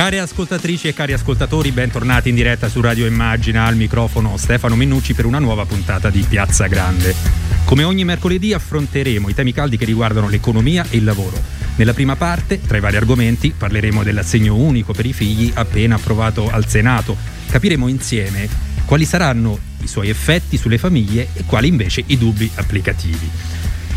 Care ascoltatrici e cari ascoltatori, bentornati in diretta su Radio Immagina, al microfono Stefano Mennucci per una nuova puntata di Piazza Grande. Come ogni mercoledì affronteremo i temi caldi che riguardano l'economia e il lavoro. Nella prima parte, tra i vari argomenti, parleremo dell'assegno unico per i figli appena approvato al Senato. Capiremo insieme quali saranno i suoi effetti sulle famiglie e quali invece i dubbi applicativi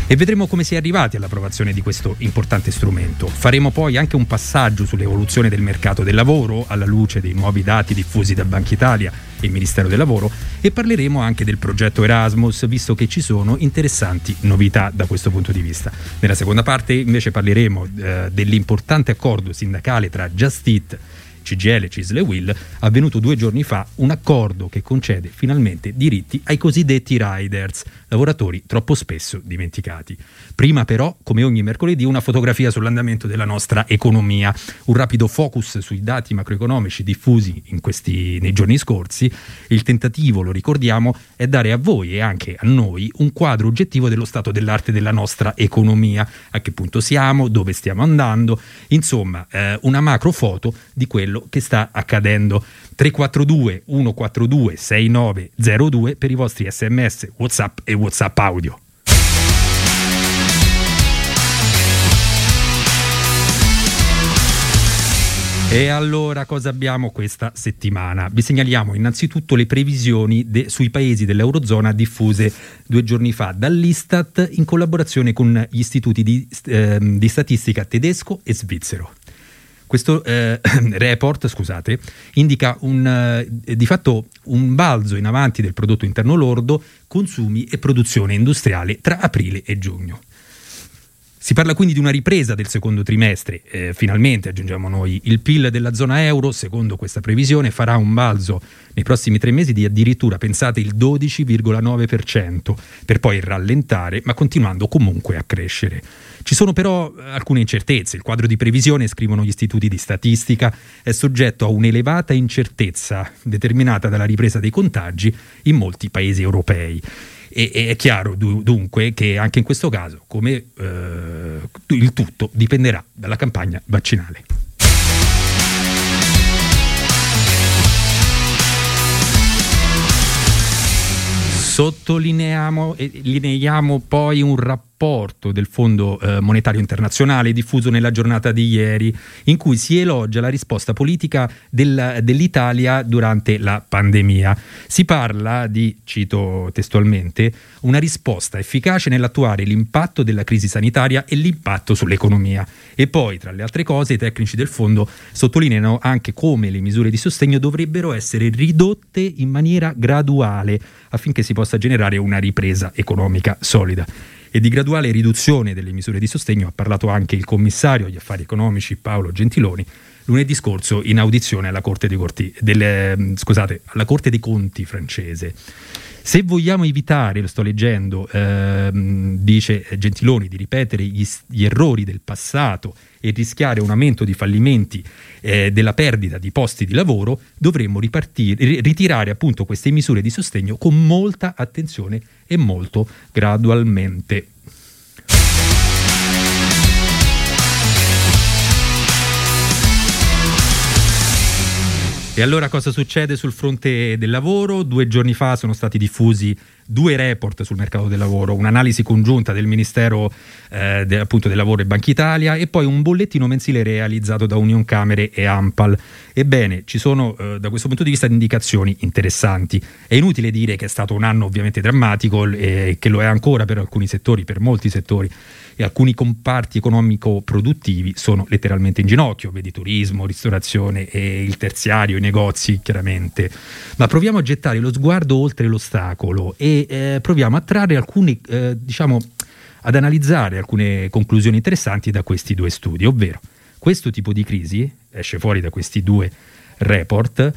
e vedremo come si è arrivati all'approvazione di questo importante strumento. Faremo poi anche un passaggio sull'evoluzione del mercato del lavoro alla luce dei nuovi dati diffusi da Banca Italia e il Ministero del Lavoro e parleremo anche del progetto Erasmus visto che ci sono interessanti novità da questo punto di vista. Nella seconda parte invece parleremo eh, dell'importante accordo sindacale tra Just Eat CGL, Cisle e Will, avvenuto due giorni fa un accordo che concede finalmente diritti ai cosiddetti riders, lavoratori troppo spesso dimenticati. Prima però, come ogni mercoledì, una fotografia sull'andamento della nostra economia, un rapido focus sui dati macroeconomici diffusi questi, nei giorni scorsi. Il tentativo, lo ricordiamo, è dare a voi e anche a noi un quadro oggettivo dello stato dell'arte della nostra economia, a che punto siamo, dove stiamo andando, insomma eh, una macro foto di quello che sta accadendo. 342 142 6902 per i vostri sms, whatsapp e whatsapp audio. E allora cosa abbiamo questa settimana? Vi segnaliamo innanzitutto le previsioni de- sui paesi dell'Eurozona diffuse due giorni fa dall'Istat in collaborazione con gli istituti di, eh, di statistica tedesco e svizzero. Questo eh, report, scusate, indica un, eh, di fatto un balzo in avanti del prodotto interno lordo, consumi e produzione industriale tra aprile e giugno. Si parla quindi di una ripresa del secondo trimestre, eh, finalmente aggiungiamo noi. Il PIL della zona euro, secondo questa previsione, farà un balzo nei prossimi tre mesi di addirittura, pensate, il 12,9%, per poi rallentare, ma continuando comunque a crescere. Ci sono però alcune incertezze. Il quadro di previsione, scrivono gli istituti di statistica, è soggetto a un'elevata incertezza determinata dalla ripresa dei contagi in molti paesi europei. E, è chiaro dunque che anche in questo caso, come eh, il tutto dipenderà dalla campagna vaccinale. Sottolineiamo poi un rapporto rapporto del Fondo eh, Monetario Internazionale diffuso nella giornata di ieri, in cui si elogia la risposta politica del, dell'Italia durante la pandemia. Si parla di, cito testualmente, una risposta efficace nell'attuare l'impatto della crisi sanitaria e l'impatto sull'economia. E poi, tra le altre cose, i tecnici del fondo sottolineano anche come le misure di sostegno dovrebbero essere ridotte in maniera graduale affinché si possa generare una ripresa economica solida e di graduale riduzione delle misure di sostegno ha parlato anche il commissario agli affari economici Paolo Gentiloni lunedì scorso in audizione alla Corte dei, Corti, delle, scusate, alla Corte dei Conti francese. Se vogliamo evitare, lo sto leggendo, ehm, dice Gentiloni, di ripetere gli, gli, errori del passato e rischiare un aumento di fallimenti eh, della perdita di posti di lavoro, dovremmo ritirare appunto queste misure di sostegno con molta attenzione e molto gradualmente. E allora cosa succede sul fronte del lavoro? Due giorni fa sono stati diffusi due report sul mercato del lavoro, un'analisi congiunta del Ministero eh, de, appunto, del Lavoro e Banca Italia e poi un bollettino mensile realizzato da Union Camere e Ampal. Ebbene, ci sono eh, da questo punto di vista indicazioni interessanti. È inutile dire che è stato un anno ovviamente drammatico e che lo è ancora per alcuni settori, per molti settori e alcuni comparti economico-produttivi sono letteralmente in ginocchio, vedi turismo, ristorazione e il terziario, i negozi chiaramente. Ma proviamo a gettare lo sguardo oltre l'ostacolo e eh, proviamo a trarre alcune, eh, diciamo, ad analizzare alcune conclusioni interessanti da questi due studi, ovvero questo tipo di crisi esce fuori da questi due report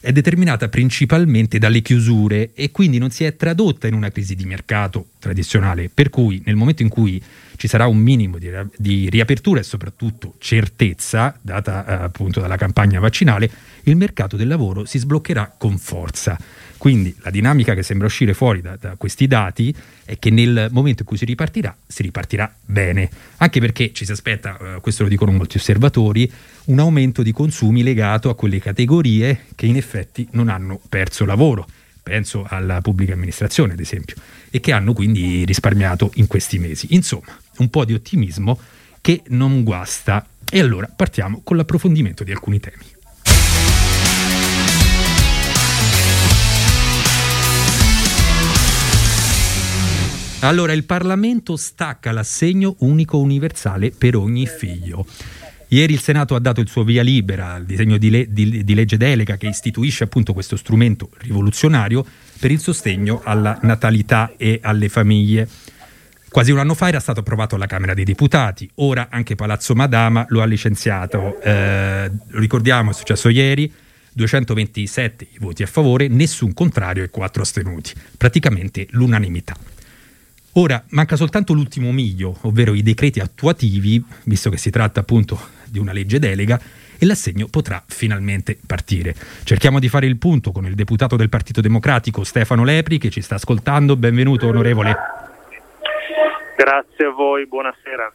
è determinata principalmente dalle chiusure e quindi non si è tradotta in una crisi di mercato tradizionale, per cui nel momento in cui ci sarà un minimo di, di riapertura e soprattutto certezza, data eh, appunto dalla campagna vaccinale, il mercato del lavoro si sbloccherà con forza. Quindi la dinamica che sembra uscire fuori da, da, questi dati è che nel momento in cui si ripartirà, si ripartirà bene, anche perché ci si aspetta, eh, questo lo dicono molti osservatori, un aumento di consumi legato a quelle categorie che in effetti non hanno perso lavoro penso alla pubblica amministrazione ad esempio, e che hanno quindi risparmiato in questi mesi. Insomma, un po' di ottimismo che non guasta. E allora partiamo con l'approfondimento di alcuni temi. Allora, il Parlamento stacca l'assegno unico universale per ogni figlio. Ieri il Senato ha dato il suo via libera al disegno di, le- di, di legge delega che istituisce appunto questo strumento rivoluzionario per il sostegno alla natalità e alle famiglie. Quasi un anno fa era stato approvato alla Camera dei Deputati, ora anche Palazzo Madama lo ha licenziato. Eh, lo ricordiamo, è successo ieri, 227 i voti a favore, nessun contrario e 4 astenuti, praticamente l'unanimità. Ora manca soltanto l'ultimo miglio, ovvero i decreti attuativi, visto che si tratta appunto di una legge delega e l'assegno potrà finalmente partire. Cerchiamo di fare il punto con il deputato del Partito Democratico Stefano Lepri che ci sta ascoltando. Benvenuto onorevole. Grazie a voi, buonasera.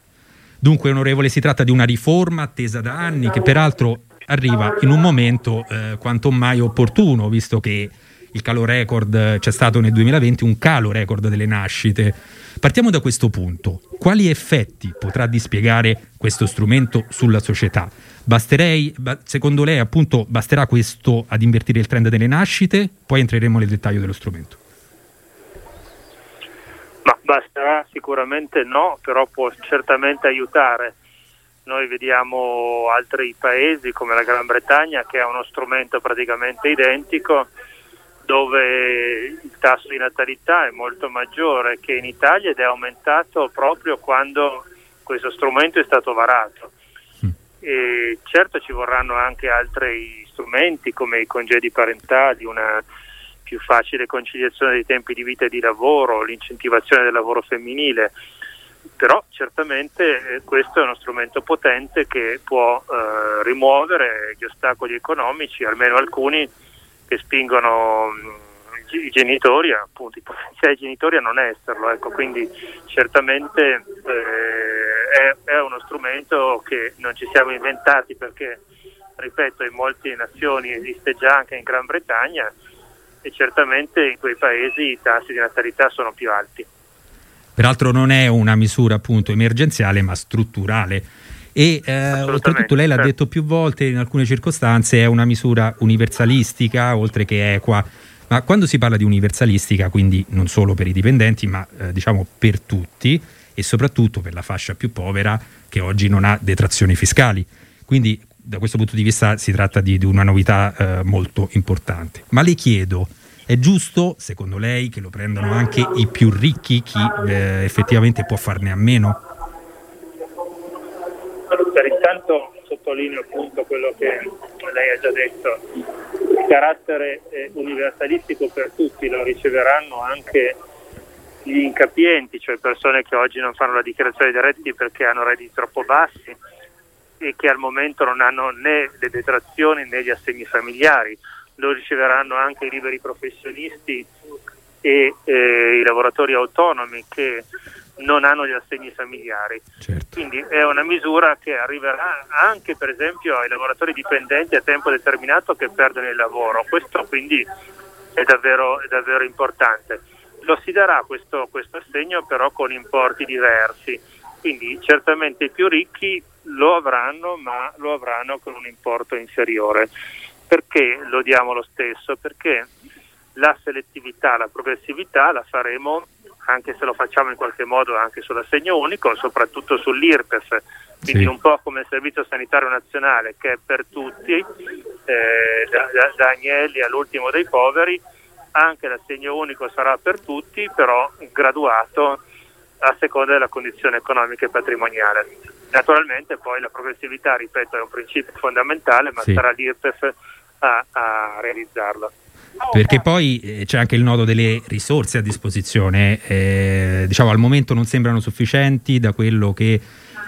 Dunque onorevole, si tratta di una riforma attesa da anni che peraltro arriva in un momento eh, quanto mai opportuno, visto che il calo record c'è stato nel 2020, un calo record delle nascite. Partiamo da questo punto. Quali effetti potrà dispiegare questo strumento sulla società? Basterei, secondo lei, appunto, basterà questo ad invertire il trend delle nascite? Poi entreremo nel dettaglio dello strumento. Ma basterà sicuramente no, però può certamente aiutare. Noi vediamo altri paesi come la Gran Bretagna che ha uno strumento praticamente identico dove il tasso di natalità è molto maggiore che in Italia ed è aumentato proprio quando questo strumento è stato varato. E certo ci vorranno anche altri strumenti come i congedi parentali, una più facile conciliazione dei tempi di vita e di lavoro, l'incentivazione del lavoro femminile, però certamente eh, questo è uno strumento potente che può eh, rimuovere gli ostacoli economici, almeno alcuni che spingono mm, i genitori, appunto i potenziali genitori a non esserlo, ecco, quindi certamente eh, è, è, uno strumento che non ci siamo inventati perché, ripeto, in molte nazioni esiste già anche in Gran Bretagna e certamente in quei paesi i tassi di natalità sono più alti. Peraltro non è una misura appunto emergenziale ma strutturale e eh, oltretutto lei l'ha certo. detto più volte in alcune circostanze è una misura universalistica oltre che equa ma quando si parla di universalistica quindi non solo per i dipendenti ma eh, diciamo per tutti e soprattutto per la fascia più povera che oggi non ha detrazioni fiscali quindi da questo punto di vista si tratta di, di una novità eh, molto importante ma le chiedo è giusto, secondo lei, che lo prendano anche i più ricchi, chi eh, effettivamente può farne a meno? Per intanto sottolineo appunto quello che lei ha già detto, il carattere eh, universalistico per tutti lo riceveranno anche gli incapienti, cioè persone che oggi non fanno la dichiarazione dei redditi perché hanno redditi troppo bassi e che al momento non hanno né le detrazioni né gli assegni familiari, lo riceveranno anche i liberi professionisti e eh, i lavoratori autonomi che non hanno gli assegni familiari. Certo. Quindi è una misura che arriverà anche per esempio ai lavoratori dipendenti a tempo determinato che perdono il lavoro. Questo quindi è davvero, è davvero importante. Lo si darà questo, questo assegno però con importi diversi. Quindi certamente i più ricchi lo avranno, ma lo avranno con un importo inferiore. Perché lo diamo lo stesso? Perché la selettività, la progressività la faremo anche se lo facciamo in qualche modo anche sull'assegno unico, soprattutto sull'IRPEF, quindi sì. un po' come il Servizio Sanitario Nazionale che è per tutti, eh, da, da Agnelli all'ultimo dei poveri, anche l'assegno unico sarà per tutti, però graduato a seconda della condizione economica e patrimoniale. Naturalmente poi la progressività, ripeto, è un principio fondamentale, ma sì. sarà l'IRPEF a, a realizzarlo. Perché poi eh, c'è anche il nodo delle risorse a disposizione, eh, diciamo al momento non sembrano sufficienti da quello che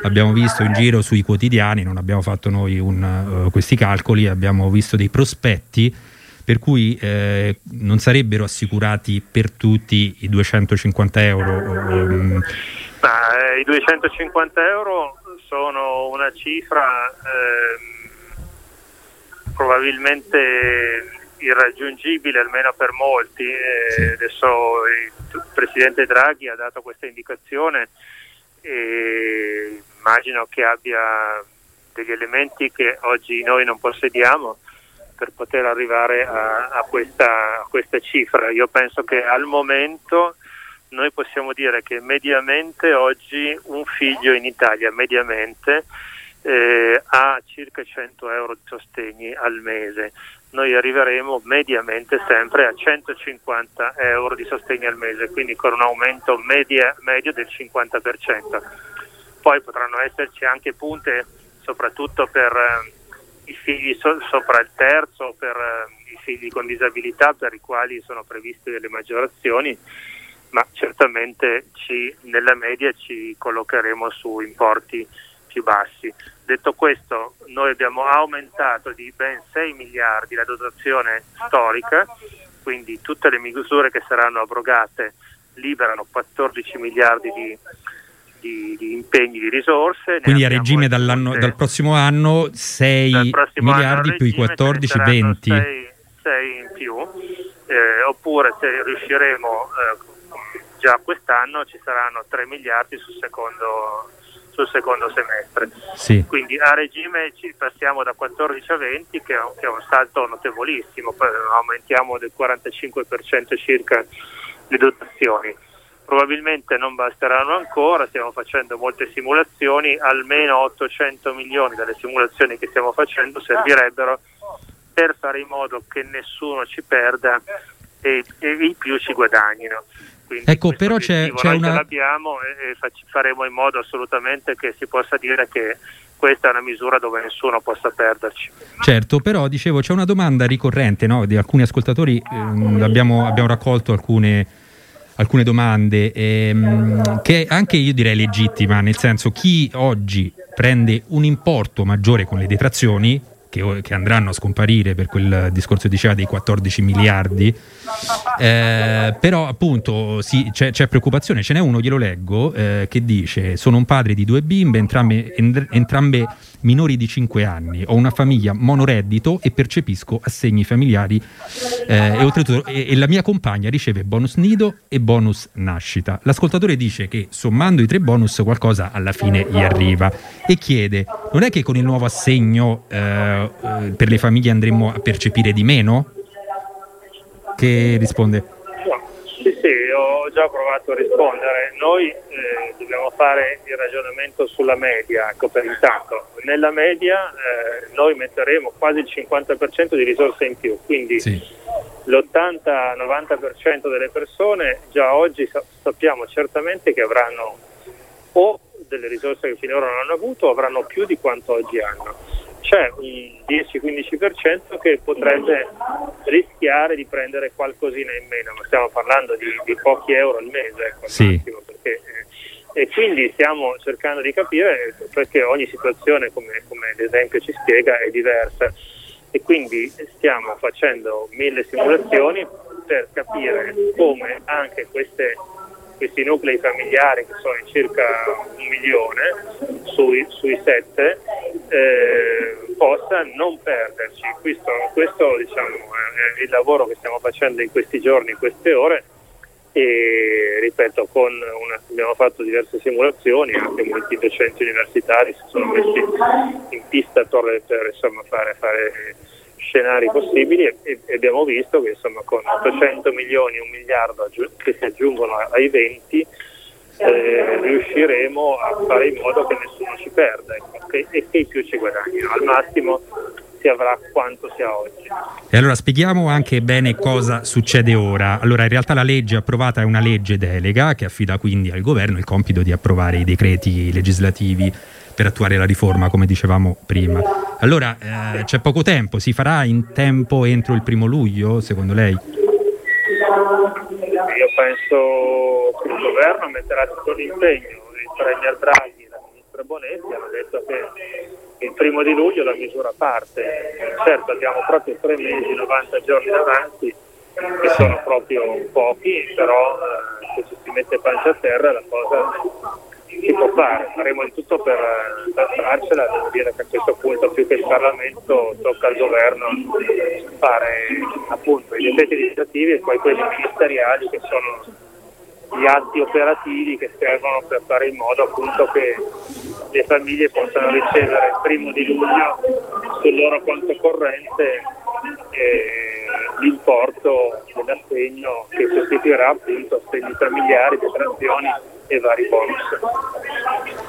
abbiamo visto in giro sui quotidiani, non abbiamo fatto noi un, uh, questi calcoli, abbiamo visto dei prospetti per cui eh, non sarebbero assicurati per tutti i 250 euro. Um. Ma, eh, I 250 euro sono una cifra eh, probabilmente irraggiungibile almeno per molti. Sì. Adesso il Presidente Draghi ha dato questa indicazione e immagino che abbia degli elementi che oggi noi non possediamo per poter arrivare a, a, questa, a questa cifra. Io penso che al momento noi possiamo dire che mediamente oggi un figlio in Italia, mediamente, eh, ha circa 100 euro di sostegni al mese. Noi arriveremo mediamente sempre a 150 euro di sostegni al mese, quindi con un aumento media, medio del 50%. Poi potranno esserci anche punte, soprattutto per eh, i figli so- sopra il terzo, per eh, i figli con disabilità per i quali sono previste delle maggiorazioni, ma certamente ci, nella media ci collocheremo su importi più bassi. Detto questo, noi abbiamo aumentato di ben 6 miliardi la dotazione storica, quindi tutte le misure che saranno abrogate liberano 14 miliardi di di, di impegni di risorse. Quindi a regime dal prossimo anno 6 miliardi anno più i 14, 20. 6, 6 in più, eh, oppure se riusciremo eh, già quest'anno ci saranno 3 miliardi sul secondo, sul secondo semestre. Sì. Quindi a regime ci passiamo da 14 a 20 che è, che è un salto notevolissimo, poi aumentiamo del 45% circa le dotazioni probabilmente non basteranno ancora, stiamo facendo molte simulazioni, almeno 800 milioni dalle simulazioni che stiamo facendo servirebbero per fare in modo che nessuno ci perda e, e i più ci guadagnino. Quindi ecco, però c'è, c'è una... ce l'abbiamo e, e faremo in modo assolutamente che si possa dire che questa è una misura dove nessuno possa perderci. Certo, però dicevo c'è una domanda ricorrente no? di alcuni ascoltatori, ehm, abbiamo, abbiamo raccolto alcune alcune domande ehm, che anche io direi legittima, nel senso chi oggi prende un importo maggiore con le detrazioni che, che, andranno a scomparire per quel discorso diceva dei 14 miliardi. Eh, però appunto sì, c'è, c'è, preoccupazione, ce n'è uno, glielo leggo, eh, che dice sono un padre di due bimbe, entrambe, entrambe minori di 5 anni, ho una famiglia monoreddito e percepisco assegni familiari eh, e, oltretutto, e, e la mia compagna riceve bonus nido e bonus nascita. L'ascoltatore dice che sommando i tre bonus qualcosa alla fine gli arriva e chiede, non è che con il nuovo assegno eh, eh, per le famiglie andremmo a percepire di meno? Che risponde? No, sì, sì, ho già provato a rispondere. Noi eh, dobbiamo fare il ragionamento sulla media, ecco per intanto. Nella media eh, noi metteremo quasi il 50% di risorse in più, quindi sì. l'80-90% delle persone già oggi sappiamo certamente che avranno o delle risorse che finora non hanno avuto avranno più di quanto oggi hanno c'è un 10-15% che potrebbe rischiare di prendere qualcosina in meno, ma stiamo parlando di, di pochi euro al mese, ecco, sì. massimo, perché, eh, e quindi stiamo cercando di capire perché ogni situazione, come, come l'esempio ci spiega, è diversa e quindi stiamo facendo mille simulazioni per capire come anche queste questi nuclei familiari che sono circa un milione sui, sui sette eh, possa non perderci. Questo, questo diciamo, è il lavoro che stiamo facendo in questi giorni, in queste ore e ripeto, una, abbiamo fatto diverse simulazioni, anche molti docenti universitari si sono messi in pista per, per insomma, fare, fare scenari possibili e, e, abbiamo visto che insomma, con 800 milioni, un miliardo che si aggiungono ai 20 eh, riusciremo a fare in modo che nessuno ci perda ecco, che, e che i più ci guadagnino. Al massimo si avrà quanto si ha oggi. E allora spieghiamo anche bene cosa succede ora. Allora in realtà la legge approvata è una legge delega che affida quindi al governo il compito di approvare i decreti legislativi per attuare la riforma, come dicevamo prima. Allora eh, c'è poco tempo, si farà in tempo entro il primo luglio secondo lei? Io penso che il governo metterà tutto l'impegno, il Premier Draghi e la Ministra Bonetti hanno detto che il primo di luglio la misura parte. Certo abbiamo proprio tre mesi, 90 giorni davanti, che sono proprio pochi, però eh, se ci si mette pancia a terra la cosa si può fare, faremo di tutto per, per farcela, devo dire che a questo punto più che il Parlamento tocca al governo fare appunto i decreti legislativi e poi quelli ministeriali che sono gli atti operativi che servono per fare in modo appunto che le famiglie possano ricevere il primo di luglio sul loro conto corrente eh, l'importo dell'assegno che sostituirà appunto assegni familiari, detrazioni e vari bonus.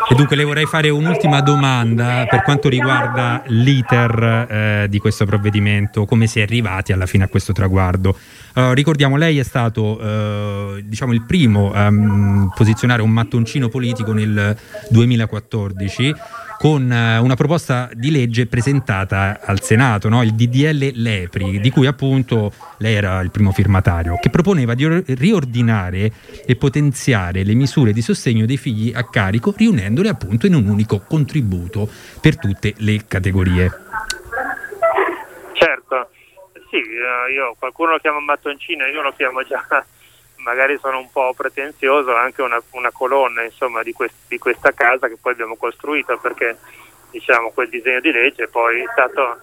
E dunque le vorrei fare un'ultima domanda per quanto riguarda l'iter eh, di questo provvedimento, come si è arrivati alla fine a questo traguardo. Uh, ricordiamo, lei è stato uh, diciamo il primo a um, posizionare un mattoncino politico nel 2014 con uh, una proposta di legge presentata al Senato, no? il DDL Lepri, di cui appunto lei era il primo firmatario, che proponeva di riordinare e potenziare le misure di sostegno dei figli a carico, riunendole appunto in un unico contributo per tutte le categorie. Certo, sì, eh, io, qualcuno lo chiama mattoncino, io lo chiamo già, magari sono un po' pretenzioso, anche una, una colonna insomma, di, quest, di, questa casa che poi abbiamo costruito perché diciamo, quel disegno di legge poi è stato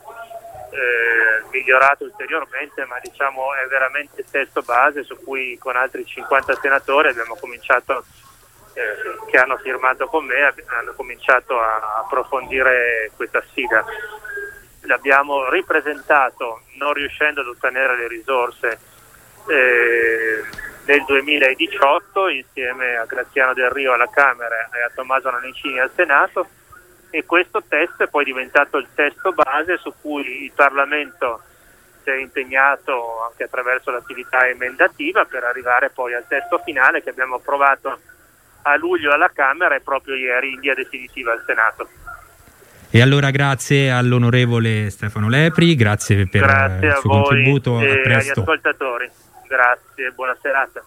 eh, migliorato ulteriormente, ma diciamo, è veramente il testo base su cui con altri 50 senatori abbiamo cominciato, eh, che hanno firmato con me, hanno cominciato a approfondire questa sfida. L'abbiamo ripresentato non riuscendo ad ottenere le risorse eh, nel 2018 insieme a Graziano Del Rio alla Camera e a Tommaso Nanicini al Senato e questo testo è poi diventato il testo base su cui il Parlamento si è impegnato anche attraverso l'attività emendativa per arrivare poi al testo finale che abbiamo approvato a luglio alla Camera e proprio ieri in via definitiva al Senato. E allora grazie all'onorevole Stefano Lepri, grazie per grazie il suo contributo. E a presto. agli ascoltatori. Grazie, buona serata.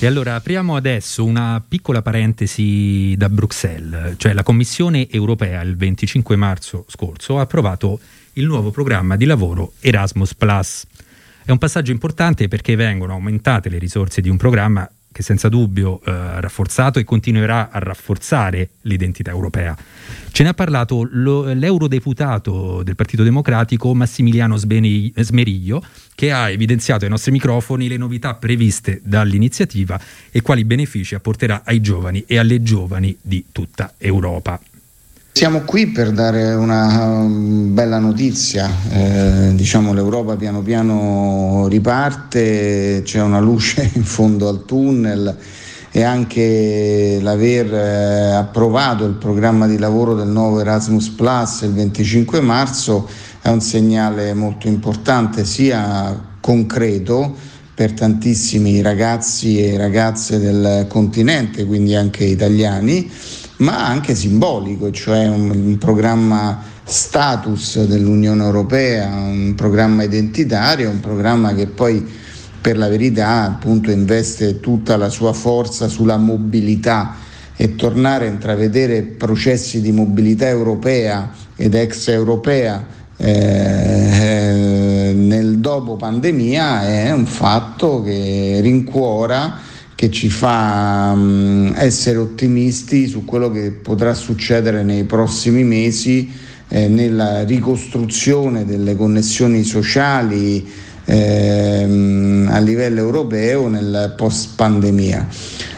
E allora apriamo adesso una piccola parentesi da Bruxelles, cioè la Commissione europea il 25 marzo scorso ha approvato il nuovo programma di lavoro Erasmus ⁇ è un passaggio importante perché vengono aumentate le risorse di un programma che senza dubbio eh, ha rafforzato e continuerà a rafforzare l'identità europea. Ce ne ha parlato lo, l'eurodeputato del Partito Democratico Massimiliano Smeriglio, che ha evidenziato ai nostri microfoni le novità previste dall'iniziativa e quali benefici apporterà ai giovani e alle giovani di tutta Europa. Siamo qui per dare una um, bella notizia, eh, diciamo l'Europa piano piano riparte, c'è una luce in fondo al tunnel e anche l'aver eh, approvato il programma di lavoro del nuovo Erasmus Plus il 25 marzo è un segnale molto importante sia concreto per tantissimi ragazzi e ragazze del continente, quindi anche italiani, ma anche simbolico, cioè un, un programma status dell'Unione Europea, un programma identitario, un programma che poi per la verità appunto investe tutta la sua forza sulla mobilità e tornare a intravedere processi di mobilità europea ed extraeuropea eh, nel dopo pandemia è un fatto che rincuora che ci fa um, essere ottimisti su quello che potrà succedere nei prossimi mesi eh, nella ricostruzione delle connessioni sociali eh, a livello europeo nel post pandemia.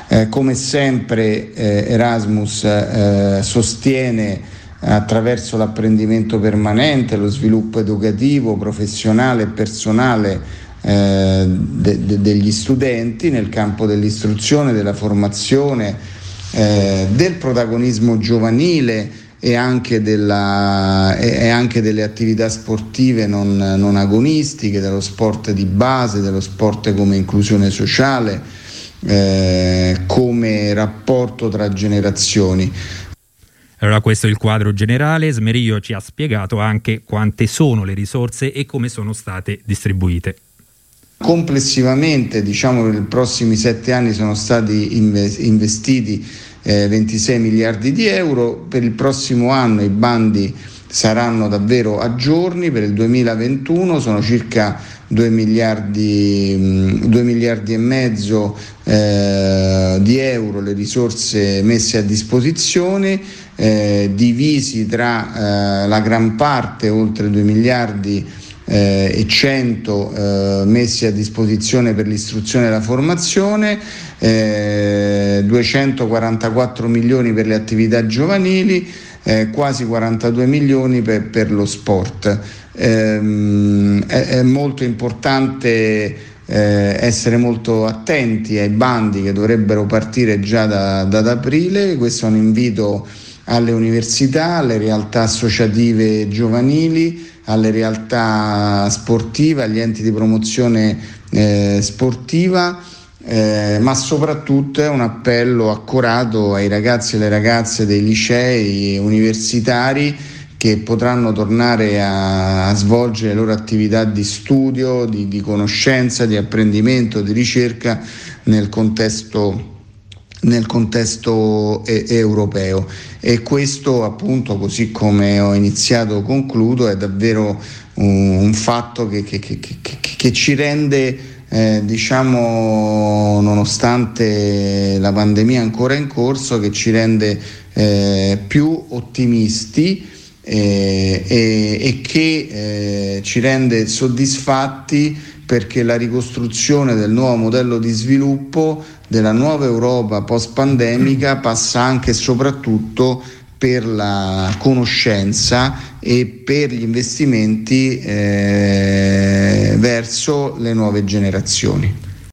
Eh, come sempre eh, Erasmus eh, sostiene attraverso l'apprendimento permanente, lo sviluppo educativo, professionale e personale eh, de, de, degli studenti nel campo dell'istruzione, della formazione, eh, del protagonismo giovanile e anche, della, e anche delle attività sportive non, non, agonistiche, dello sport di base, dello sport come inclusione sociale, eh, come rapporto tra generazioni. Allora questo è il quadro generale, Smeriglio ci ha spiegato anche quante sono le risorse e come sono state distribuite. Complessivamente diciamo per i prossimi sette anni sono stati investiti eh, 26 miliardi di euro, per il prossimo anno i bandi saranno davvero a giorni, per il 2021 sono circa 2 miliardi, 2 miliardi e mezzo eh, di euro le risorse messe a disposizione, eh, divisi tra eh, la gran parte, oltre 2 miliardi eh, e 100 eh, messi a disposizione per l'istruzione e la formazione, eh, 244 milioni per le attività giovanili, eh, quasi 42 milioni per, per lo sport. Ehm, è, è, molto importante eh, essere molto attenti ai bandi che dovrebbero partire già da, da, ad aprile, questo è un invito alle università, alle realtà associative giovanili, alle realtà sportive, agli enti di promozione eh, sportiva, eh, ma soprattutto è un appello accorato ai ragazzi e alle ragazze dei licei universitari che potranno tornare a, a svolgere le loro attività di studio, di, di conoscenza, di apprendimento, di ricerca nel contesto nel contesto e- europeo. E questo appunto così come ho iniziato concludo è davvero un, un fatto che, che, che, che, ci rende eh, diciamo nonostante la pandemia ancora in corso che ci rende eh, più ottimisti eh, e, e, che eh, ci rende soddisfatti perché la ricostruzione del nuovo modello di sviluppo della nuova Europa post-pandemica passa anche e soprattutto per la conoscenza e per gli investimenti eh, verso le nuove generazioni.